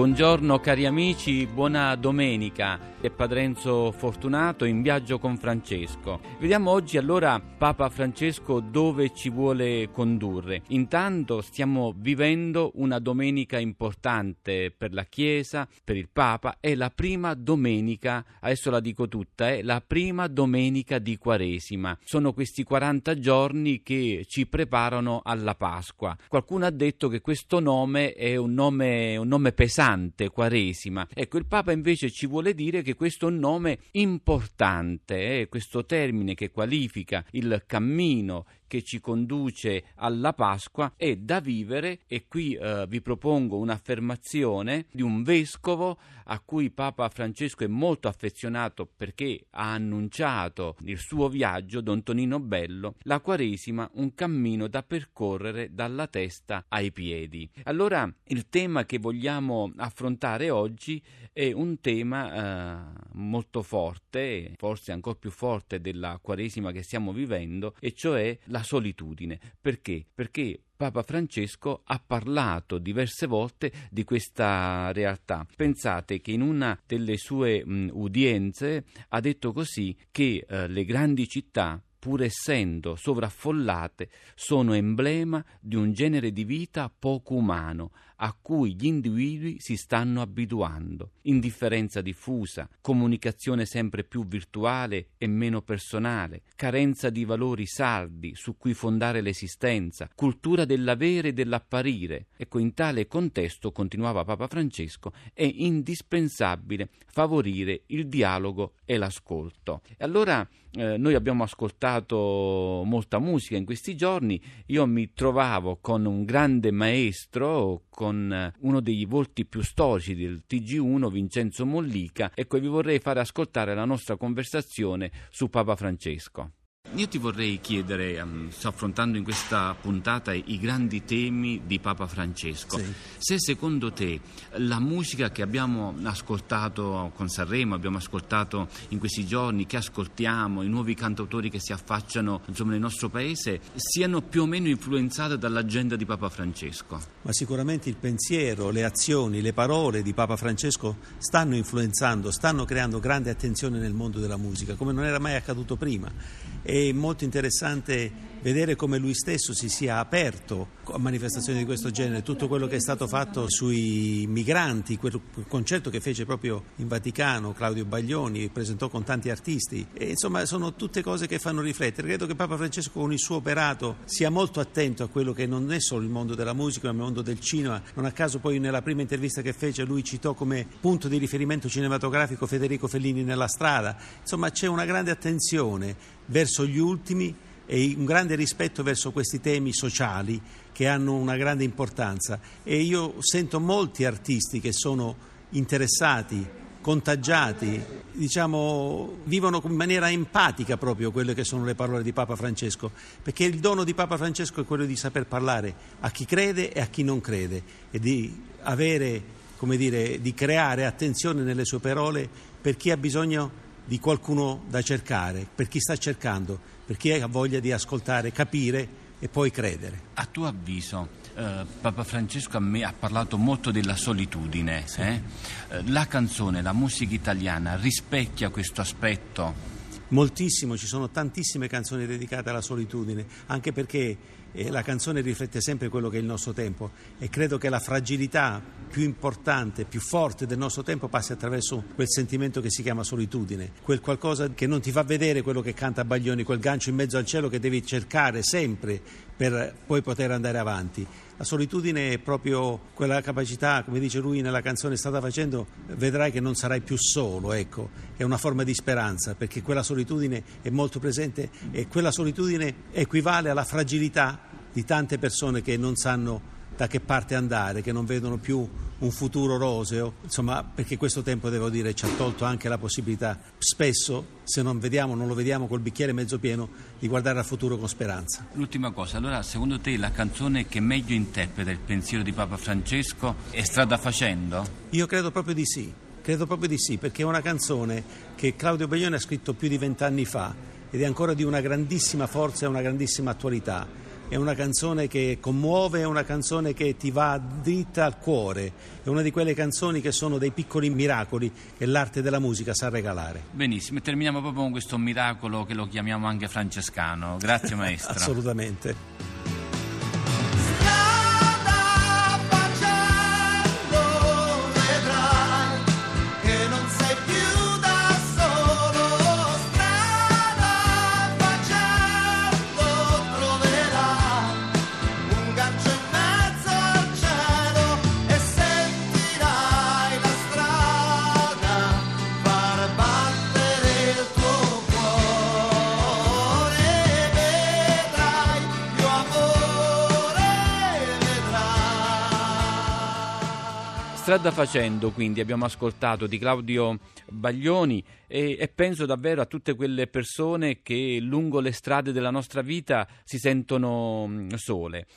Buongiorno cari amici, buona domenica è Padre Enzo Fortunato in viaggio con Francesco. Vediamo oggi allora Papa Francesco dove ci vuole condurre. Intanto stiamo vivendo una domenica importante per la Chiesa, per il Papa, è la prima domenica, adesso la dico tutta, è la prima domenica di Quaresima. Sono questi 40 giorni che ci preparano alla Pasqua. Qualcuno ha detto che questo nome è un nome, un nome pesante, Quaresima. Ecco, il Papa invece ci vuole dire che questo nome importante, eh, questo termine che qualifica il cammino che ci conduce alla Pasqua è da vivere e qui eh, vi propongo un'affermazione di un vescovo a cui Papa Francesco è molto affezionato perché ha annunciato il suo viaggio, Don Tonino Bello, la Quaresima un cammino da percorrere dalla testa ai piedi. Allora il tema che vogliamo affrontare oggi è un tema eh, molto forte, forse ancora più forte della Quaresima che stiamo vivendo, e cioè la la solitudine. Perché? Perché Papa Francesco ha parlato diverse volte di questa realtà. Pensate che in una delle sue mh, udienze ha detto così che eh, le grandi città pur essendo sovraffollate, sono emblema di un genere di vita poco umano, a cui gli individui si stanno abituando. Indifferenza diffusa, comunicazione sempre più virtuale e meno personale, carenza di valori saldi su cui fondare l'esistenza, cultura dell'avere e dell'apparire. Ecco, in tale contesto, continuava Papa Francesco, è indispensabile favorire il dialogo e l'ascolto. E allora eh, noi abbiamo ascoltato molta musica in questi giorni, io mi trovavo con un grande maestro, con eh, uno dei volti più storici del TG1, Vincenzo Mollica, ecco vi vorrei fare ascoltare la nostra conversazione su Papa Francesco. Io ti vorrei chiedere, um, sto affrontando in questa puntata i grandi temi di Papa Francesco, sì. se secondo te la musica che abbiamo ascoltato con Sanremo, abbiamo ascoltato in questi giorni, che ascoltiamo, i nuovi cantautori che si affacciano insomma, nel nostro paese, siano più o meno influenzate dall'agenda di Papa Francesco? Ma sicuramente il pensiero, le azioni, le parole di Papa Francesco stanno influenzando, stanno creando grande attenzione nel mondo della musica, come non era mai accaduto prima è molto interessante vedere come lui stesso si sia aperto a manifestazioni di questo genere, tutto quello che è stato fatto sui migranti, quel concerto che fece proprio in Vaticano, Claudio Baglioni, presentò con tanti artisti, e insomma sono tutte cose che fanno riflettere. Credo che Papa Francesco con il suo operato sia molto attento a quello che non è solo il mondo della musica, ma il mondo del cinema. Non a caso poi nella prima intervista che fece lui citò come punto di riferimento cinematografico Federico Fellini nella strada. Insomma c'è una grande attenzione verso gli ultimi e un grande rispetto verso questi temi sociali che hanno una grande importanza. E io sento molti artisti che sono interessati, contagiati, diciamo, vivono in maniera empatica proprio quelle che sono le parole di Papa Francesco, perché il dono di Papa Francesco è quello di saper parlare a chi crede e a chi non crede e di avere, come dire, di creare attenzione nelle sue parole per chi ha bisogno di qualcuno da cercare, per chi sta cercando, per chi ha voglia di ascoltare, capire e poi credere. A tuo avviso, eh, Papa Francesco a me ha parlato molto della solitudine. Sì. Eh? eh la canzone, la musica italiana rispecchia questo aspetto? Moltissimo, ci sono tantissime canzoni dedicate alla solitudine, anche perché eh, la canzone riflette sempre quello che è il nostro tempo e credo che la fragilità più importante, più forte del nostro tempo passi attraverso quel sentimento che si chiama solitudine, quel qualcosa che non ti fa vedere quello che canta Baglioni, quel gancio in mezzo al cielo che devi cercare sempre per poi poter andare avanti. La solitudine è proprio quella capacità, come dice lui nella canzone Strada facendo, vedrai che non sarai più solo, ecco, è una forma di speranza, perché quella solitudine è molto presente e quella solitudine equivale alla fragilità di tante persone che non sanno da che parte andare, che non vedono più un futuro roseo, insomma, perché questo tempo, devo dire, ci ha tolto anche la possibilità, spesso, se non vediamo, non lo vediamo col bicchiere mezzo pieno, di guardare al futuro con speranza. L'ultima cosa, allora, secondo te la canzone che meglio interpreta il pensiero di Papa Francesco è Strada Facendo? Io credo proprio di sì, credo proprio di sì, perché è una canzone che Claudio Baglione ha scritto più di vent'anni fa ed è ancora di una grandissima forza e una grandissima attualità. È una canzone che commuove, è una canzone che ti va dritta al cuore, è una di quelle canzoni che sono dei piccoli miracoli che l'arte della musica sa regalare. Benissimo, e terminiamo proprio con questo miracolo che lo chiamiamo anche francescano. Grazie maestro. Assolutamente. Strada facendo, quindi, abbiamo ascoltato di Claudio Baglioni e, e, penso davvero a tutte quelle persone che lungo le strade della nostra vita si sentono mm, sole.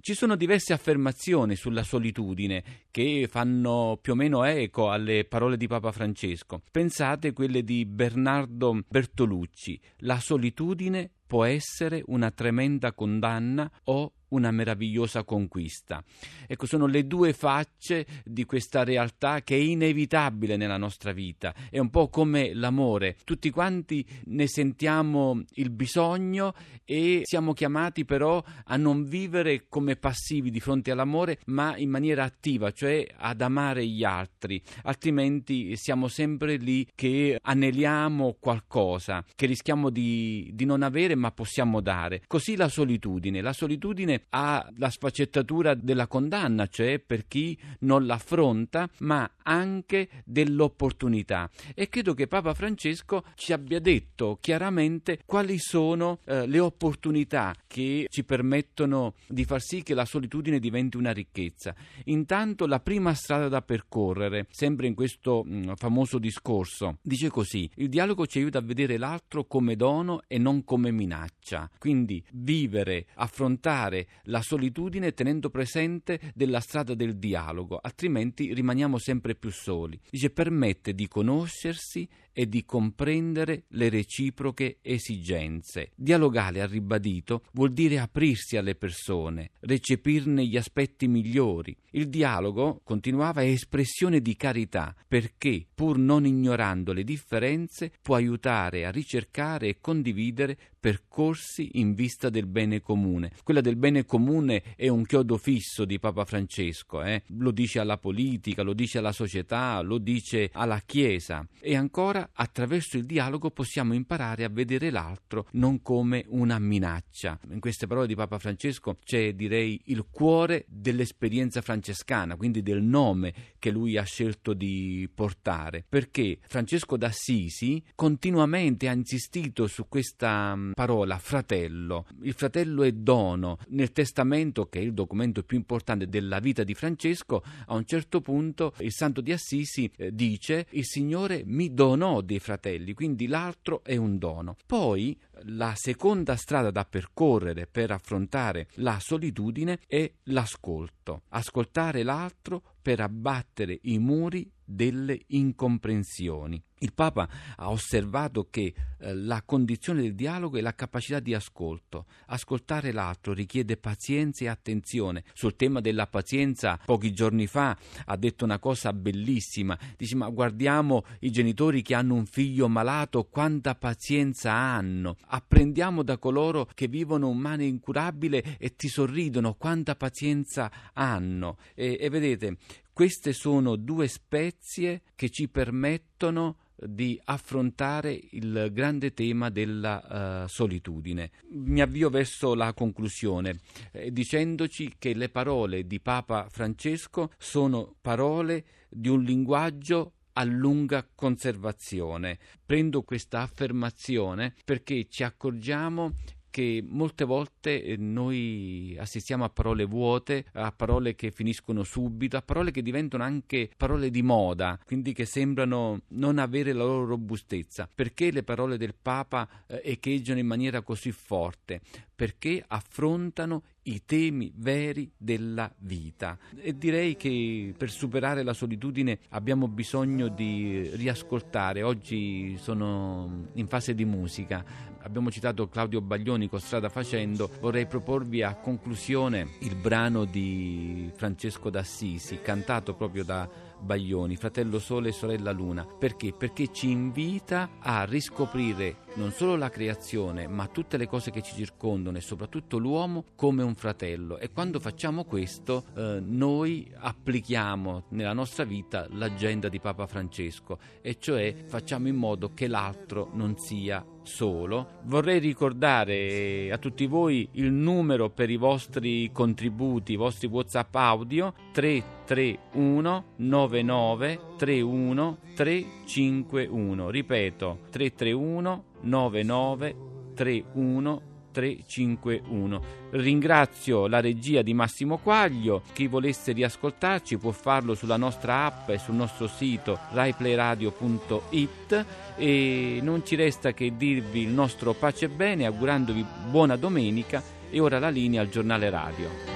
Ci sono diverse affermazioni sulla solitudine che fanno più o meno eco alle parole di Papa Francesco. Pensate quelle di Bernardo Bertolucci. La solitudine può essere una tremenda condanna o una meravigliosa conquista. Ecco, sono le due facce di questa realtà che è inevitabile nella nostra vita. È un po' come l'amore. Tutti quanti ne sentiamo il bisogno e siamo chiamati però a non vivere come passivi di fronte all'amore, ma in maniera attiva, cioè ad amare gli altri. Altrimenti siamo sempre lì che aneliamo qualcosa, che rischiamo di, di non avere ma possiamo dare. Così la solitudine. La solitudine ha la sfaccettatura della condanna, cioè per chi non l'affronta, ma anche dell'opportunità. E credo che Papa Francesco ci abbia detto chiaramente quali sono eh, le opportunità che ci permettono di far sì che la solitudine diventi una ricchezza. Intanto la prima strada da percorrere, sempre in questo mh, mm, famoso discorso, dice così: il dialogo ci aiuta a vedere l'altro come dono e non come minaccia. Quindi vivere, affrontare la solitudine tenendo presente della strada del dialogo, altrimenti rimaniamo sempre più soli. Dice permette di conoscersi e di comprendere le reciproche esigenze. Dialogare, ha ribadito, vuol dire aprirsi alle persone, recepirne gli aspetti migliori. Il dialogo, continuava, è espressione di carità, perché, pur non ignorando le differenze, può aiutare a ricercare e condividere percorsi in vista del bene comune. Quella del bene comune è un chiodo fisso di Papa Francesco, eh? lo dice alla politica, lo dice alla società, lo dice alla Chiesa. E ancora, attraverso il dialogo possiamo imparare a vedere l'altro non come una minaccia. In queste parole di Papa Francesco c'è, direi, il cuore dell'esperienza francescana, quindi del nome che lui ha scelto di portare, perché Francesco d'Assisi continuamente ha insistito su questa parola fratello. Il fratello è dono. Nel testamento, che è il documento più importante della vita di Francesco, a un certo punto il santo di Assisi eh, dice il Signore mi donò dei fratelli, quindi l'altro è un dono. Poi la seconda strada da percorrere per affrontare la solitudine è l'ascolto. Ascoltare l'altro per abbattere i muri delle incomprensioni. Il Papa ha osservato che eh, la condizione del dialogo è la capacità di ascolto. Ascoltare l'altro richiede pazienza e attenzione. Sul tema della pazienza, pochi giorni fa ha detto una cosa bellissima. Dice: Ma guardiamo i genitori che hanno un figlio malato, quanta pazienza hanno. Apprendiamo da coloro che vivono un male incurabile e ti sorridono, quanta pazienza hanno. E, e vedete, queste sono due spezie che ci permettono di affrontare il grande tema della uh, solitudine. Mi avvio verso la conclusione eh, dicendoci che le parole di Papa Francesco sono parole di un linguaggio a lunga conservazione. Prendo questa affermazione perché ci accorgiamo che molte volte eh, noi assistiamo a parole vuote, a parole che finiscono subito, a parole che diventano anche parole di moda, quindi che sembrano non avere la loro robustezza. Perché le parole del Papa eh, echeggiano in maniera così forte? Perché affrontano i temi veri della vita. E direi che per superare la solitudine abbiamo bisogno di riascoltare. Oggi sono in fase di musica. Abbiamo citato Claudio Baglioni con Strada Facendo. Vorrei proporvi a conclusione il brano di Francesco d'Assisi, cantato proprio da Baglioni, Fratello Sole e Sorella Luna. Perché? Perché ci invita a riscoprire non solo la creazione, ma tutte le cose che ci circondano e soprattutto l'uomo come un fratello. E quando facciamo questo, eh, noi applichiamo nella nostra vita l'agenda di Papa Francesco, e cioè facciamo in modo che l'altro non sia solo. Vorrei ricordare a tutti voi il numero per i vostri contributi, i vostri WhatsApp audio 331 99 31 351. Ripeto 331 99 31 351. Ringrazio la regia di Massimo Quaglio. Chi volesse riascoltarci può farlo sulla nostra app e sul nostro sito raiplayradio.it e non ci resta che dirvi il nostro pace e bene augurandovi buona domenica e ora la linea al giornale radio.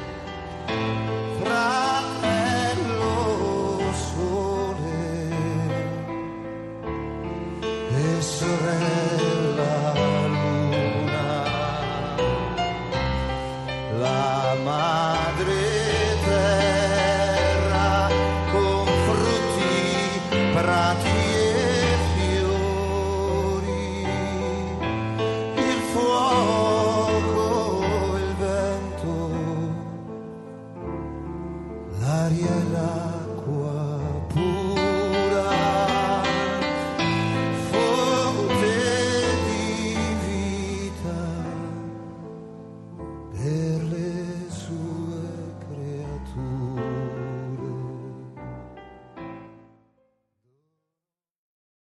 Sorella Ariela.